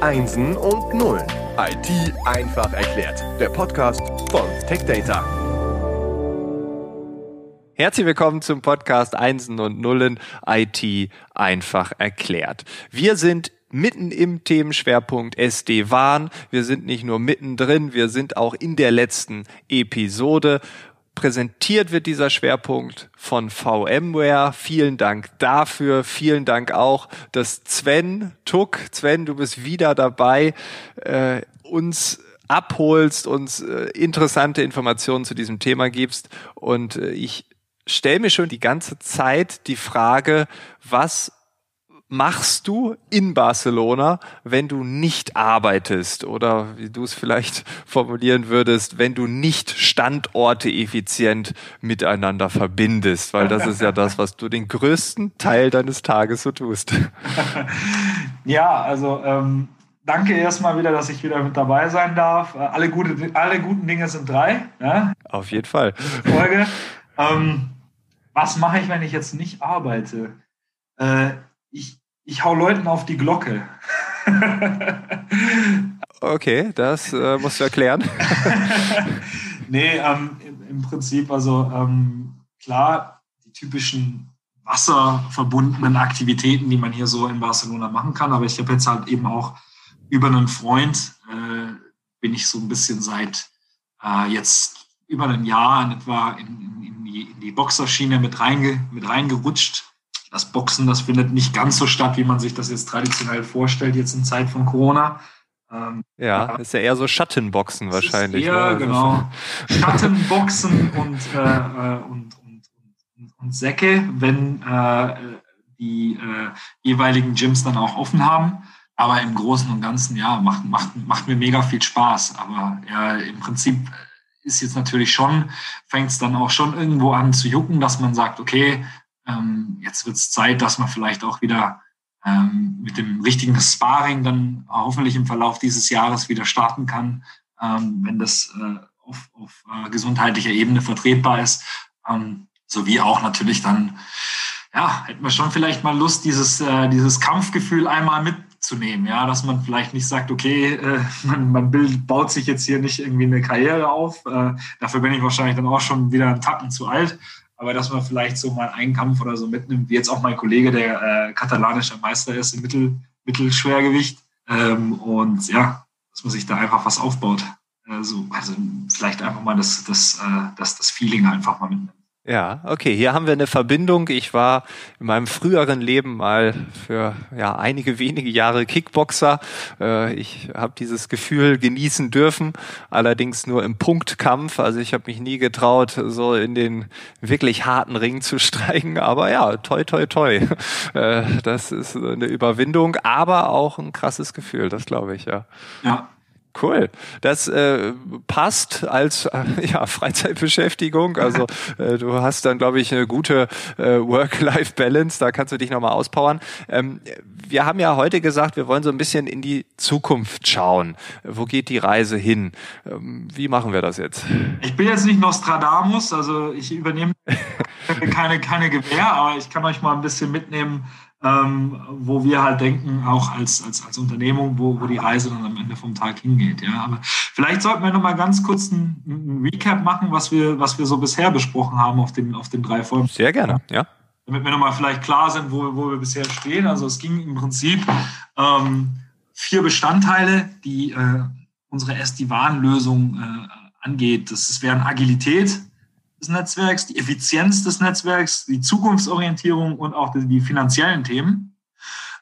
Einsen und Nullen. IT einfach erklärt. Der Podcast von TechData. Herzlich willkommen zum Podcast Einsen und Nullen IT einfach erklärt. Wir sind mitten im Themenschwerpunkt SD-WAN. Wir sind nicht nur mittendrin, wir sind auch in der letzten Episode. Präsentiert wird dieser Schwerpunkt von VMware. Vielen Dank dafür. Vielen Dank auch, dass Sven Tuck, Sven, du bist wieder dabei, äh, uns abholst, uns äh, interessante Informationen zu diesem Thema gibst. Und äh, ich stelle mir schon die ganze Zeit die Frage, was machst du in Barcelona, wenn du nicht arbeitest oder wie du es vielleicht formulieren würdest, wenn du nicht Standorte effizient miteinander verbindest, weil das ist ja das, was du den größten Teil deines Tages so tust. Ja, also ähm, danke erstmal wieder, dass ich wieder mit dabei sein darf. Äh, alle, gute, alle guten Dinge sind drei. Ja? Auf jeden Fall. Folge. Ähm, was mache ich, wenn ich jetzt nicht arbeite? Äh, ich, ich hau Leuten auf die Glocke. okay, das äh, musst du erklären. nee, ähm, im, im, Prinzip, also ähm, klar, die typischen wasserverbundenen Aktivitäten, die man hier so in Barcelona machen kann, aber ich habe jetzt halt eben auch über einen Freund, äh, bin ich so ein bisschen seit äh, jetzt über ein Jahr in etwa in, in, in die, in die Boxerschiene mit, reinge, mit reingerutscht das Boxen, das findet nicht ganz so statt, wie man sich das jetzt traditionell vorstellt, jetzt in Zeit von Corona. Ähm, ja, ist ja eher so Schattenboxen wahrscheinlich. Ja, ne? genau. Schattenboxen und, äh, äh, und, und, und, und, Säcke, wenn äh, die äh, jeweiligen Gyms dann auch offen haben. Aber im Großen und Ganzen, ja, macht, macht, macht mir mega viel Spaß. Aber ja, im Prinzip ist jetzt natürlich schon, fängt es dann auch schon irgendwo an zu jucken, dass man sagt, okay, ähm, jetzt wird es Zeit, dass man vielleicht auch wieder ähm, mit dem richtigen Sparring dann hoffentlich im Verlauf dieses Jahres wieder starten kann, ähm, wenn das äh, auf, auf äh, gesundheitlicher Ebene vertretbar ist. Ähm, sowie auch natürlich dann, ja, hätten wir schon vielleicht mal Lust, dieses, äh, dieses Kampfgefühl einmal mitzunehmen, ja, dass man vielleicht nicht sagt, okay, äh, man, man bildet, baut sich jetzt hier nicht irgendwie eine Karriere auf. Äh, dafür bin ich wahrscheinlich dann auch schon wieder einen Tacken zu alt aber dass man vielleicht so mal einen Kampf oder so mitnimmt, wie jetzt auch mein Kollege, der äh, katalanischer Meister ist im Mittel, Mittelschwergewicht. Ähm, und ja, dass man sich da einfach was aufbaut. Also, also vielleicht einfach mal das, das, äh, das, das Feeling einfach mal mitnehmen. Ja, okay, hier haben wir eine Verbindung. Ich war in meinem früheren Leben mal für ja, einige wenige Jahre Kickboxer. Äh, ich habe dieses Gefühl genießen dürfen, allerdings nur im Punktkampf. Also ich habe mich nie getraut, so in den wirklich harten Ring zu steigen. Aber ja, toi, toi, toi. Äh, das ist eine Überwindung, aber auch ein krasses Gefühl, das glaube ich, ja. Ja, Cool. Das äh, passt als äh, ja, Freizeitbeschäftigung. Also äh, du hast dann, glaube ich, eine gute äh, Work-Life-Balance. Da kannst du dich nochmal auspowern. Ähm, wir haben ja heute gesagt, wir wollen so ein bisschen in die Zukunft schauen. Wo geht die Reise hin? Ähm, wie machen wir das jetzt? Ich bin jetzt nicht Nostradamus, also ich übernehme keine, keine Gewähr, aber ich kann euch mal ein bisschen mitnehmen, ähm, wo wir halt denken, auch als, als, als Unternehmung, wo, wo die Reise dann am Ende vom Tag hingeht. Ja, aber vielleicht sollten wir noch mal ganz kurz einen, einen Recap machen, was wir, was wir so bisher besprochen haben auf den, auf den drei Folgen. Sehr gerne, ja. Damit wir nochmal vielleicht klar sind, wo, wo wir bisher stehen. Also es ging im Prinzip ähm, vier Bestandteile, die äh, unsere SD-WAN-Lösung äh, angeht. Das, das wären Agilität, des Netzwerks, die Effizienz des Netzwerks, die Zukunftsorientierung und auch die, die finanziellen Themen.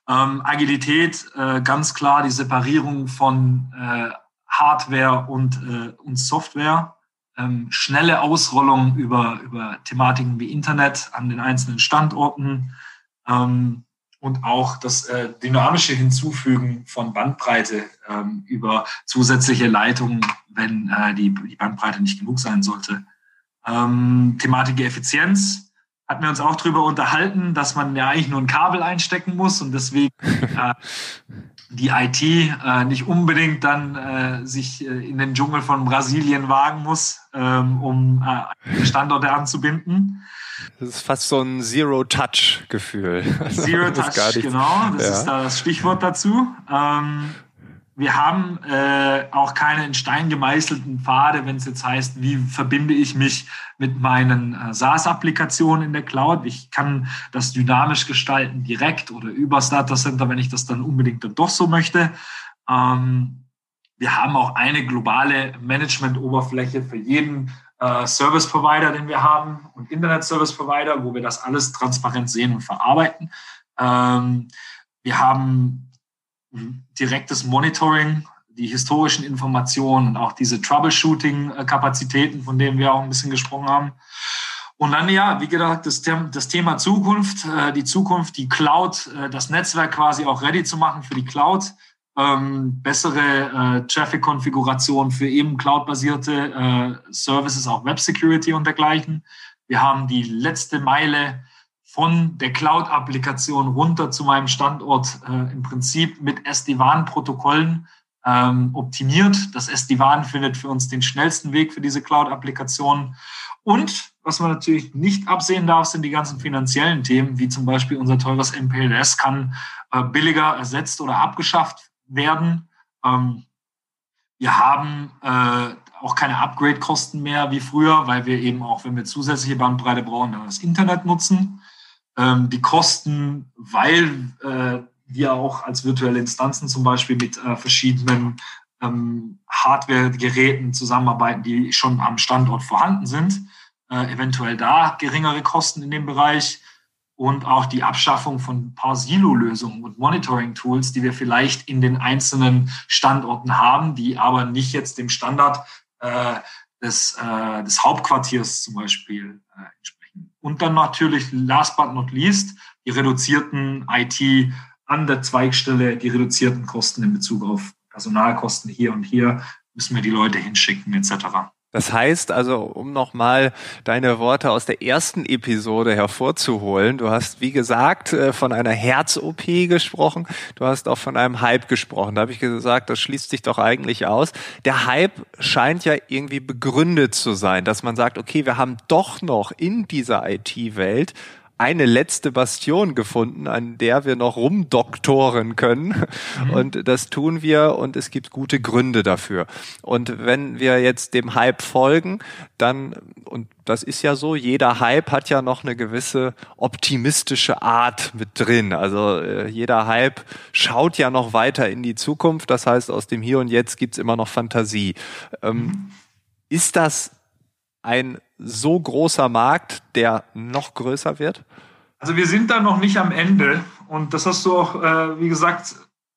Ähm, Agilität, äh, ganz klar die Separierung von äh, Hardware und, äh, und Software, ähm, schnelle Ausrollung über, über Thematiken wie Internet an den einzelnen Standorten ähm, und auch das äh, dynamische Hinzufügen von Bandbreite ähm, über zusätzliche Leitungen, wenn äh, die, die Bandbreite nicht genug sein sollte. Ähm, Thematik Effizienz hatten wir uns auch darüber unterhalten, dass man ja eigentlich nur ein Kabel einstecken muss und deswegen äh, die IT äh, nicht unbedingt dann äh, sich äh, in den Dschungel von Brasilien wagen muss, ähm, um äh, Standorte anzubinden. Das ist fast so ein Zero-Touch-Gefühl. Zero-Touch, genau. Das ja. ist da das Stichwort dazu. Ähm, wir haben äh, auch keine in Stein gemeißelten Pfade, wenn es jetzt heißt, wie verbinde ich mich mit meinen äh, SaaS-Applikationen in der Cloud. Ich kann das dynamisch gestalten, direkt oder über das Data Center, wenn ich das dann unbedingt dann doch so möchte. Ähm, wir haben auch eine globale Management-Oberfläche für jeden äh, Service-Provider, den wir haben und Internet-Service-Provider, wo wir das alles transparent sehen und verarbeiten. Ähm, wir haben direktes Monitoring, die historischen Informationen und auch diese Troubleshooting-Kapazitäten, von denen wir auch ein bisschen gesprochen haben. Und dann, ja, wie gesagt, das, das Thema Zukunft, äh, die Zukunft, die Cloud, äh, das Netzwerk quasi auch ready zu machen für die Cloud, ähm, bessere äh, Traffic-Konfiguration für eben cloud-basierte Services, auch Web-Security und dergleichen. Wir haben die letzte Meile von der Cloud-Applikation runter zu meinem Standort äh, im Prinzip mit SD-WAN-Protokollen ähm, optimiert. Das SD-WAN findet für uns den schnellsten Weg für diese Cloud-Applikation. Und was man natürlich nicht absehen darf, sind die ganzen finanziellen Themen, wie zum Beispiel unser teures MPLS kann äh, billiger ersetzt oder abgeschafft werden. Ähm, wir haben äh, auch keine Upgrade-Kosten mehr wie früher, weil wir eben auch, wenn wir zusätzliche Bandbreite brauchen, dann das Internet nutzen ähm, die Kosten, weil äh, wir auch als virtuelle Instanzen zum Beispiel mit äh, verschiedenen ähm, Hardware-Geräten zusammenarbeiten, die schon am Standort vorhanden sind, äh, eventuell da geringere Kosten in dem Bereich und auch die Abschaffung von ein paar Silo-Lösungen und Monitoring-Tools, die wir vielleicht in den einzelnen Standorten haben, die aber nicht jetzt dem Standard äh, des, äh, des Hauptquartiers zum Beispiel äh, entsprechen. Und dann natürlich, last but not least, die reduzierten IT an der Zweigstelle, die reduzierten Kosten in Bezug auf Personalkosten hier und hier müssen wir die Leute hinschicken etc. Das heißt also, um nochmal deine Worte aus der ersten Episode hervorzuholen, du hast, wie gesagt, äh, von einer Herz-OP gesprochen, du hast auch von einem Hype gesprochen. Da habe ich gesagt, das schließt sich doch eigentlich aus. Der Hype scheint ja irgendwie begründet zu sein, dass man sagt, okay, wir haben doch noch in dieser IT-Welt eine letzte Bastion gefunden, an der wir noch rumdoktoren können. Mhm. Und das tun wir und es gibt gute Gründe dafür. Und wenn wir jetzt dem Hype folgen, dann, und das ist ja so, jeder Hype hat ja noch eine gewisse optimistische Art mit drin. Also äh, jeder Hype schaut ja noch weiter in die Zukunft. Das heißt, aus dem Hier und Jetzt gibt's immer noch Fantasie. Ähm, mhm. Ist das ein so großer Markt, der noch größer wird? Also wir sind da noch nicht am Ende und das hast du auch, äh, wie gesagt,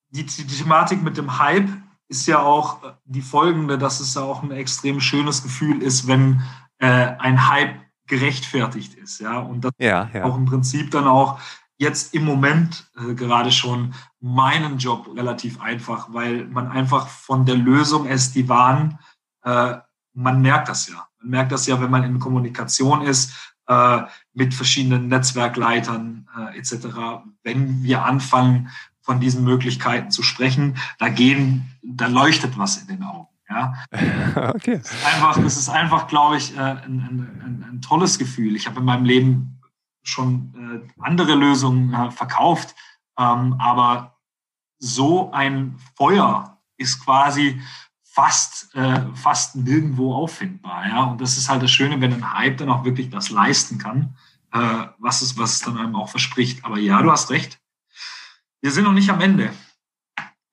die, die, Thematik mit dem Hype ist ja auch die folgende, dass es ja auch ein extrem schönes Gefühl ist, wenn äh, ein Hype gerechtfertigt ist, ja und das ja, ja. auch im Prinzip dann auch jetzt im Moment äh, gerade schon meinen Job relativ einfach, weil man einfach von der Lösung SD-WAN, äh, man merkt das ja. Man merkt das ja, wenn man in Kommunikation ist äh, mit verschiedenen Netzwerkleitern äh, etc. Wenn wir anfangen, von diesen Möglichkeiten zu sprechen, da gehen, da leuchtet was in den Augen. Ja. Okay. Es ist einfach, es ist einfach, glaube ich, äh, ein, ein, ein, tolles Gefühl. Ich habe in meinem Leben schon äh, andere Lösungen äh, verkauft, ähm, aber so ein Feuer ist quasi fast, äh, fast nirgendwo auffindbar. Ja? Und das ist halt das Schöne, wenn ein Hype dann auch wirklich das leisten kann, äh, was, es, was es dann einem auch verspricht. Aber ja, du hast recht. Wir sind noch nicht am Ende.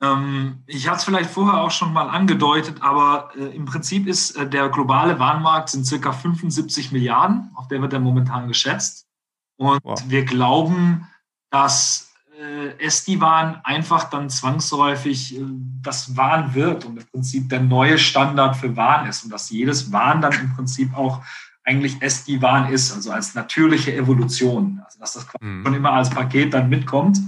Ähm, ich hatte es vielleicht vorher auch schon mal angedeutet, aber äh, im Prinzip ist äh, der globale Warenmarkt sind circa 75 Milliarden, auf der wird er momentan geschätzt. Und wow. wir glauben, dass SD-WAN einfach dann zwangsläufig äh, das WAN wird und im Prinzip der neue Standard für WAN ist und dass jedes WAN dann im Prinzip auch eigentlich SD-WAN ist, also als natürliche Evolution, also dass das mhm. schon immer als Paket dann mitkommt.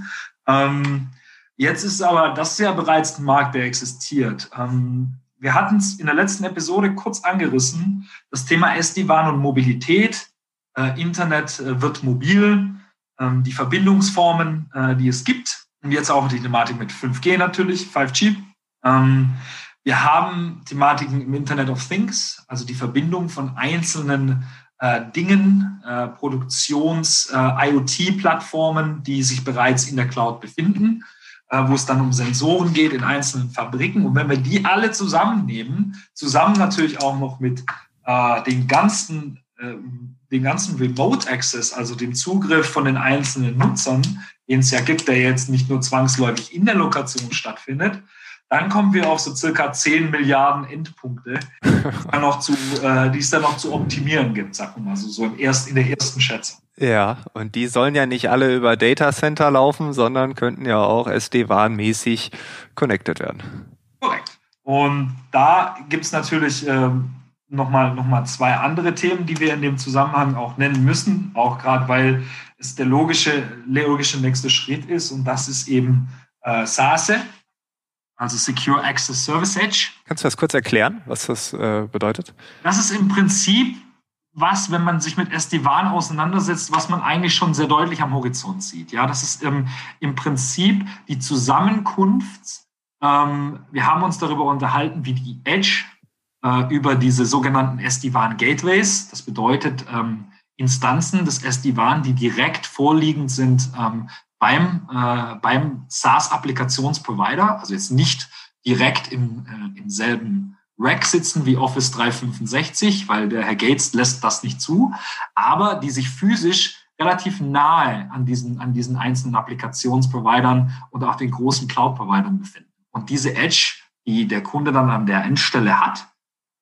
Ähm, jetzt ist aber das ja bereits ein Markt, der existiert. Ähm, wir hatten es in der letzten Episode kurz angerissen, das Thema SD-WAN und Mobilität. Äh, Internet äh, wird mobil die Verbindungsformen, äh, die es gibt. Und jetzt auch die Thematik mit 5G natürlich, 5G. Ähm, wir haben Thematiken im Internet of Things, also die Verbindung von einzelnen äh, Dingen, äh, Produktions-IoT-Plattformen, die sich bereits in der Cloud befinden. wo es dann um Sensoren geht in einzelnen Fabriken. Und wenn wir die alle zusammennehmen, zusammen natürlich auch noch mit den ganzen den ganzen Remote Access, also den Zugriff von den einzelnen Nutzern, den es ja gibt, der jetzt nicht nur zwangsläufig in der Lokation stattfindet, dann kommen wir auf so circa 10 Milliarden Endpunkte, die, noch zu, äh, die es dann noch zu optimieren gibt, sagen wir mal so, so im erst, in der ersten Schätzung. Ja, und die sollen ja nicht alle über Data Center laufen, sondern könnten ja auch SD-WAN-mäßig connected werden. Korrekt. Und da gibt es natürlich ähm, nochmal noch mal zwei andere Themen, die wir in dem Zusammenhang auch nennen müssen, auch gerade weil es der logische, logische nächste Schritt ist und das ist eben äh, SASE, also Secure Access Service Edge. Kannst du das kurz erklären, was das äh, bedeutet? Das ist im Prinzip was, wenn man sich mit SD-WAN auseinandersetzt, was man eigentlich schon sehr deutlich am Horizont sieht. Ja, das ist ähm, im Prinzip die Zusammenkunft. Ähm, wir haben uns darüber unterhalten, wie die Edge äh, über diese sogenannten SD-WAN Gateways, das bedeutet ähm, Instanzen des SD-WAN, die direkt vorliegend sind ähm, beim, äh, beim SaaS-Applikationsprovider, also jetzt nicht direkt im, äh, im selben Rack sitzen wie Office 365, weil der Herr Gates lässt das nicht zu, aber die sich physisch relativ nahe an diesen, an diesen einzelnen Applikationsprovidern und auch den großen Cloud-Providern befinden. Und diese Edge, die der Kunde dann an der Endstelle hat,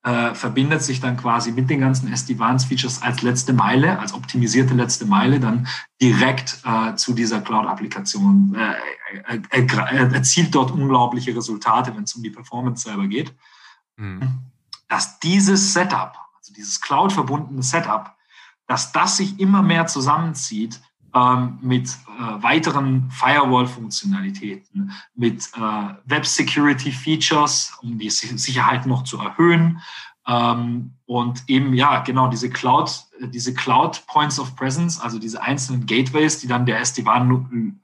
äh, verbindet sich dann quasi mit den ganzen SD-WANs-Features als letzte Meile, als optimisierte letzte Meile dann direkt äh, zu dieser Cloud-Applikation, äh, äh, äh erzielt dort unglaubliche Resultate, wenn es um die Performance selber geht. Mhm. Dass dieses Setup, also dieses Cloud-verbundene Setup, dass das sich immer mehr zusammenzieht mit äh, weiteren Firewall-Funktionalitäten, mit äh, Web-Security-Features, um die Sicherheit noch zu erhöhen. Ähm, und eben, ja, genau, diese Cloud, äh, diese Cloud Points of Presence, also diese einzelnen Gateways, die dann der SD-WAN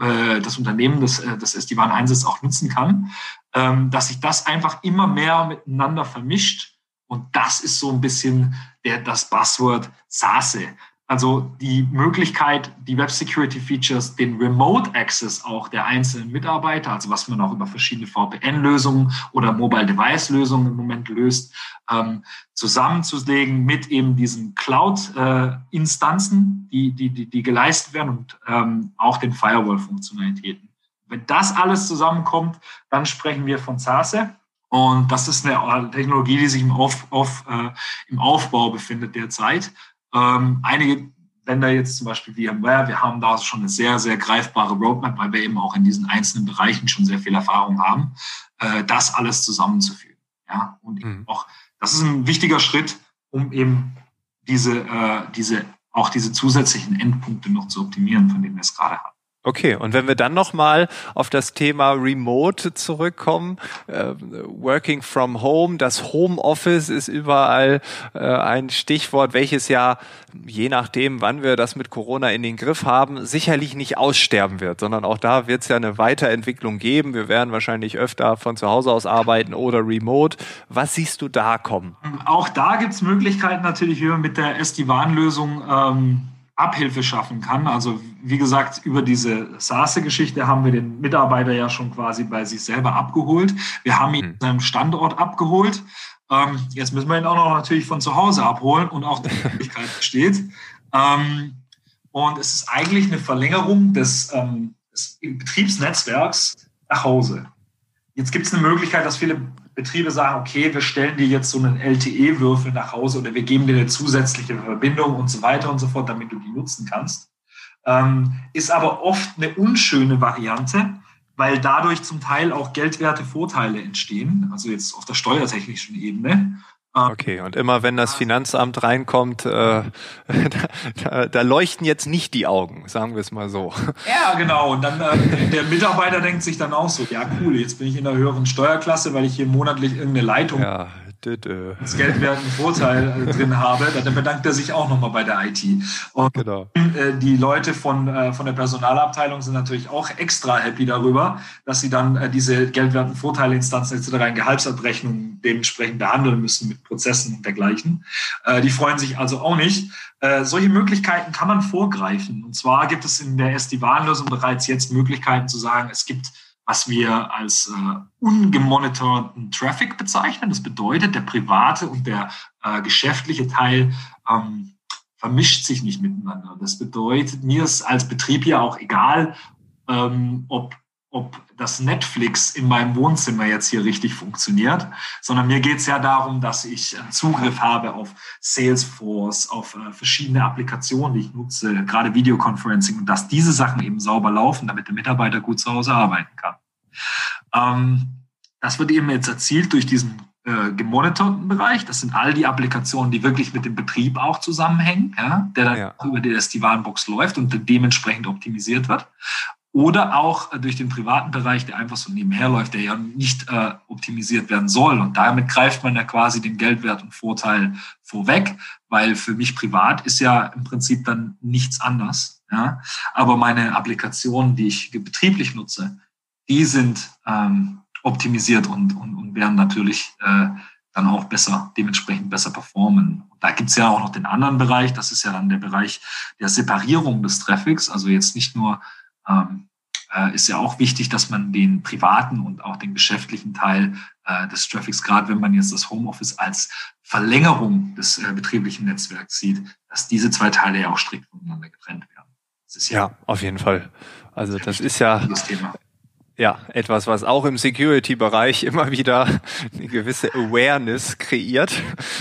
äh, das Unternehmen, das, äh, das SD-WAN einsetzt, auch nutzen kann, ähm, dass sich das einfach immer mehr miteinander vermischt. Und das ist so ein bisschen der, das Buzzword SASE. Also die Möglichkeit, die Web Security Features, den Remote Access auch der einzelnen Mitarbeiter, also was man auch über verschiedene VPN-Lösungen oder Mobile Device-Lösungen im Moment löst, ähm, zusammenzulegen mit eben diesen Cloud-Instanzen, die, die, die, die geleistet werden und ähm, auch den Firewall-Funktionalitäten. Wenn das alles zusammenkommt, dann sprechen wir von SASE. Und das ist eine Technologie, die sich im, Auf, auf, äh, im Aufbau befindet derzeit. Ähm, einige Länder jetzt zum Beispiel VMware, wir haben da schon eine sehr, sehr greifbare Roadmap, weil wir eben auch in diesen einzelnen Bereichen schon sehr viel Erfahrung haben, äh, das alles zusammenzuführen. Ja, und mhm. auch, das ist ein wichtiger Schritt, um eben diese, äh, diese, auch diese zusätzlichen Endpunkte noch zu optimieren, von denen wir es gerade haben. Okay, und wenn wir dann nochmal auf das Thema Remote zurückkommen, äh, Working from Home, das Homeoffice ist überall äh, ein Stichwort, welches ja, je nachdem, wann wir das mit Corona in den Griff haben, sicherlich nicht aussterben wird, sondern auch da wird es ja eine Weiterentwicklung geben. Wir werden wahrscheinlich öfter von zu Hause aus arbeiten oder remote. Was siehst du da kommen? Auch da gibt es Möglichkeiten natürlich, wie wir mit der SD-WAN-Lösung ähm Abhilfe schaffen kann. Also wie gesagt, über diese SASE-Geschichte haben wir den Mitarbeiter ja schon quasi bei sich selber abgeholt. Wir haben ihn mhm. seinem Standort abgeholt. Ähm, jetzt müssen wir ihn auch noch natürlich von zu Hause abholen und auch die Möglichkeit besteht. Ähm, und es ist eigentlich eine Verlängerung des, ähm, des Betriebsnetzwerks nach Hause. Jetzt gibt es eine Möglichkeit, dass viele Betriebe sagen, okay, wir stellen dir jetzt so einen LTE-Würfel nach Hause oder wir geben dir eine zusätzliche Verbindung und so weiter und so fort, damit du die nutzen kannst. Ähm, ist aber oft eine unschöne Variante, weil dadurch zum Teil auch geldwerte Vorteile entstehen, also jetzt auf der steuertechnischen Ebene. Okay, und immer wenn das Finanzamt reinkommt, äh, da, da, leuchten jetzt nicht die Augen, sagen wir es mal so. Ja, genau. Und dann äh, der Mitarbeiter denkt sich dann auch so, ja cool, jetzt bin ich in einer höheren Steuerklasse, weil ich hier monatlich irgendeine Leitung. Ja, das Geldwert einen Vorteil äh, drin habe, dann bedankt er sich auch nochmal bei der IT. Und genau. Äh, die Leute von, äh, von der Personalabteilung sind natürlich auch extra happy darüber, dass sie dann diese geldwerten Vorteileinstanzen etc. in Gehaltsabrechnungen dementsprechend behandeln müssen mit Prozessen und dergleichen. Die freuen sich also auch nicht. Solche Möglichkeiten kann man vorgreifen. Und zwar gibt es in der SD-Warnlösung bereits jetzt Möglichkeiten zu sagen, es gibt was wir als äh, ungemonitorten Traffic bezeichnen. Das bedeutet, der private und der äh, geschäftliche Teil ähm, vermischt sich nicht miteinander. Das bedeutet, mir ist als Betrieb ja auch egal, ähm, ob ob das Netflix in meinem Wohnzimmer jetzt hier richtig funktioniert, sondern mir geht es ja darum, dass ich Zugriff habe auf Salesforce, auf äh, verschiedene Applikationen, die ich nutze, gerade Videoconferencing und dass diese Sachen eben sauber laufen, damit der Mitarbeiter gut zu Hause arbeiten kann. Ähm, das wird eben jetzt erzielt durch diesen äh, gemonitorten Bereich. Das sind all die Applikationen, die wirklich mit dem Betrieb auch zusammenhängen, ja, der dann ja. über die SD-WAN-Box läuft und dementsprechend optimisiert wird oder auch äh, durch den privaten Bereich, der einfach so nebenher läuft, der ja nicht äh, optimisiert werden soll. Und damit greift man ja quasi den Geldwert und Vorteil vorweg, weil für mich privat ist ja im Prinzip dann nichts anders. Ja? Aber meine Applikationen, die ich betrieblich nutze, die sind ähm, optimisiert und, und, und werden natürlich äh, dann auch besser, dementsprechend besser performen. Und da gibt's ja auch noch den anderen Bereich, das ist ja dann der Bereich der Separierung des Traffics, also jetzt nicht nur ähm, äh, ist ja auch wichtig, dass man den privaten und auch den geschäftlichen Teil äh, des Traffics, gerade wenn man jetzt das Homeoffice als Verlängerung des äh, betrieblichen Netzwerks sieht, dass diese zwei Teile ja auch strikt voneinander getrennt werden. Ja, ja, auf jeden Fall. Also das ist ja, ja, etwas, was auch im Security-Bereich immer wieder eine gewisse Awareness kreiert.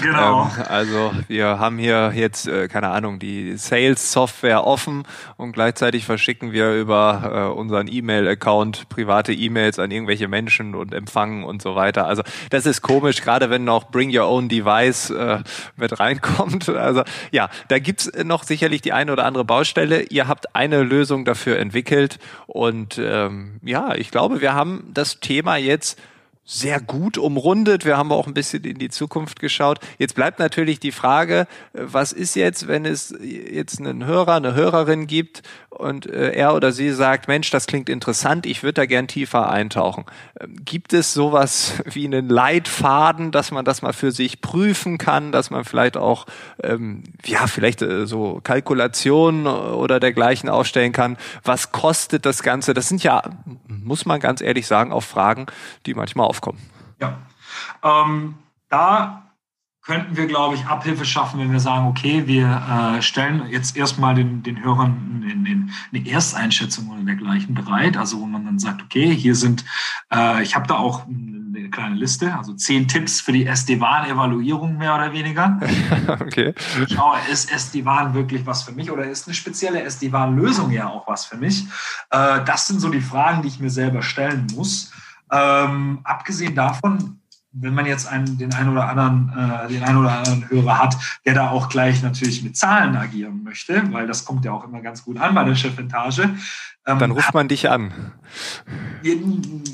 Genau. Ähm, also wir haben hier jetzt, äh, keine Ahnung, die Sales-Software offen und gleichzeitig verschicken wir über äh, unseren E-Mail-Account private E-Mails an irgendwelche Menschen und empfangen und so weiter. Also das ist komisch, gerade wenn noch Bring Your Own Device äh, mit reinkommt. Also ja, da gibt's noch sicherlich die eine oder andere Baustelle. Ihr habt eine Lösung dafür entwickelt und ähm, ja, ich ich glaube, wir haben das Thema jetzt sehr gut umrundet. Wir haben auch ein bisschen in die Zukunft geschaut. Jetzt bleibt natürlich die Frage, was ist jetzt, wenn es jetzt einen Hörer, eine Hörerin gibt und äh, er oder sie sagt, Mensch, das klingt interessant, ich würde da gern tiefer eintauchen. Ähm, gibt es sowas wie einen Leitfaden, dass man das mal für sich prüfen kann, dass man vielleicht auch, ähm, ja, vielleicht äh, so Kalkulationen oder dergleichen aufstellen kann? Was kostet das Ganze? Das sind ja, muss man ganz ehrlich sagen, auch Fragen, die manchmal aufkommen. Ja, ähm, da könnten wir, glaube ich, Abhilfe schaffen, wenn wir sagen, okay, wir äh, stellen jetzt erstmal den, den Hörern in, in, eine Ersteinschätzung oder dergleichen bereit. Also wo man dann sagt, okay, hier sind, äh, ich habe da auch eine kleine Liste, also zehn Tipps für die SD-WAN-Evaluierung mehr oder weniger. okay. Ich schaue, ist SD-WAN wirklich was für mich oder ist eine spezielle SD-WAN-Lösung ja auch was für mich? Äh, das sind so die Fragen, die ich mir selber stellen muss. Ähm, abgesehen davon wenn man jetzt einen, den einen oder anderen, äh, den einen oder anderen Hörer hat, der da auch gleich natürlich mit Zahlen agieren möchte, weil das kommt ja auch immer ganz gut an bei der Chefetage. Ähm, Dann ruft man dich an.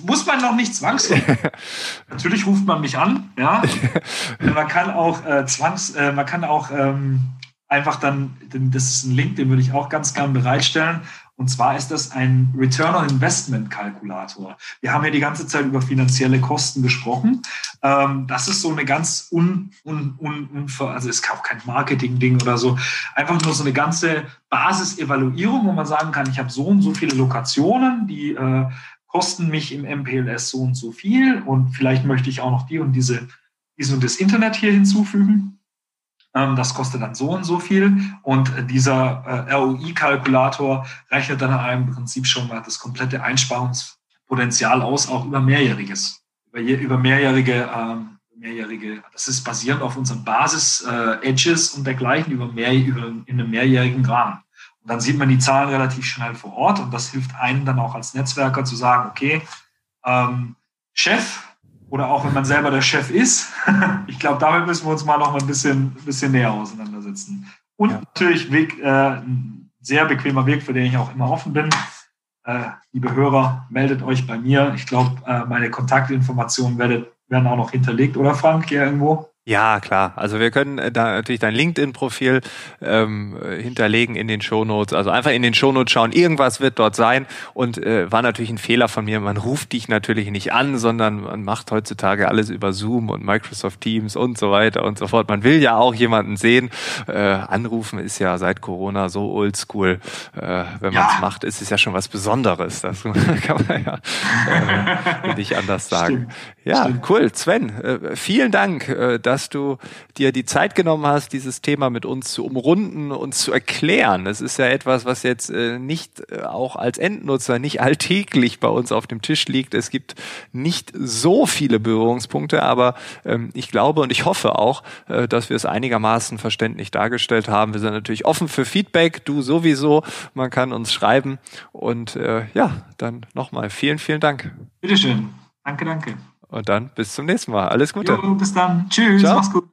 Muss man noch nicht zwangsläufig. natürlich ruft man mich an, ja. man kann auch äh, zwangs, äh, man kann auch ähm, einfach dann, das ist ein Link, den würde ich auch ganz gern bereitstellen. Und zwar ist das ein Return on Investment Kalkulator. Wir haben ja die ganze Zeit über finanzielle Kosten gesprochen. Ähm, das ist so eine ganz un, un, un, un also ist auch kein Marketing-Ding oder so. Einfach nur so eine ganze Basisevaluierung, wo man sagen kann, ich habe so und so viele Lokationen, die äh, kosten mich im MPLS so und so viel und vielleicht möchte ich auch noch die und diese, diese und das Internet hier hinzufügen. Ähm, das kostet dann so und so viel. Und dieser äh, ROI-Kalkulator rechnet dann im Prinzip schon mal das komplette Einsparungspotenzial aus, auch über mehrjähriges, über, über mehrjährige, ähm, mehrjährige, das ist basierend auf unseren Basis-Edges äh, und dergleichen über, mehr, über in einem mehrjährigen Rahmen. Und dann sieht man die Zahlen relativ schnell vor Ort und das hilft einem dann auch als Netzwerker zu sagen, okay, ähm, Chef, oder auch wenn man selber der Chef ist. ich glaube, damit müssen wir uns mal noch mal ein bisschen, bisschen näher auseinandersetzen. Und ja. natürlich Weg, äh, ein sehr bequemer Weg, für den ich auch immer offen bin. Äh, liebe Hörer, meldet euch bei mir. Ich glaube, äh, meine Kontaktinformationen werdet, werden auch noch hinterlegt, oder Frank, hier irgendwo? Ja, klar. Also wir können äh, da natürlich dein LinkedIn-Profil ähm, hinterlegen in den Shownotes. Also einfach in den Shownotes schauen. Irgendwas wird dort sein. Und äh, war natürlich ein Fehler von mir. Man ruft dich natürlich nicht an, sondern man macht heutzutage alles über Zoom und Microsoft Teams und so weiter und so fort. Man will ja auch jemanden sehen. Äh, anrufen ist ja seit Corona so oldschool. Äh, wenn man es macht, ist es ja schon was Besonderes. Das kann man ja äh, nicht anders sagen. Stimmt. Ja, Stimmt. cool. Sven, äh, vielen Dank. Äh, dass du dir die Zeit genommen hast, dieses Thema mit uns zu umrunden, uns zu erklären. Das ist ja etwas, was jetzt äh, nicht äh, auch als Endnutzer nicht alltäglich bei uns auf dem Tisch liegt. Es gibt nicht so viele Berührungspunkte, aber ähm, ich glaube und ich hoffe auch, äh, dass wir es einigermaßen verständlich dargestellt haben. Wir sind natürlich offen für Feedback, du sowieso. Man kann uns schreiben und ja, dann nochmal vielen, vielen Dank. Bitteschön. Danke, danke. Und dann bis zum nächsten Mal. Alles Gute. Jo, bis dann. Tschüss. Ciao. Mach's gut.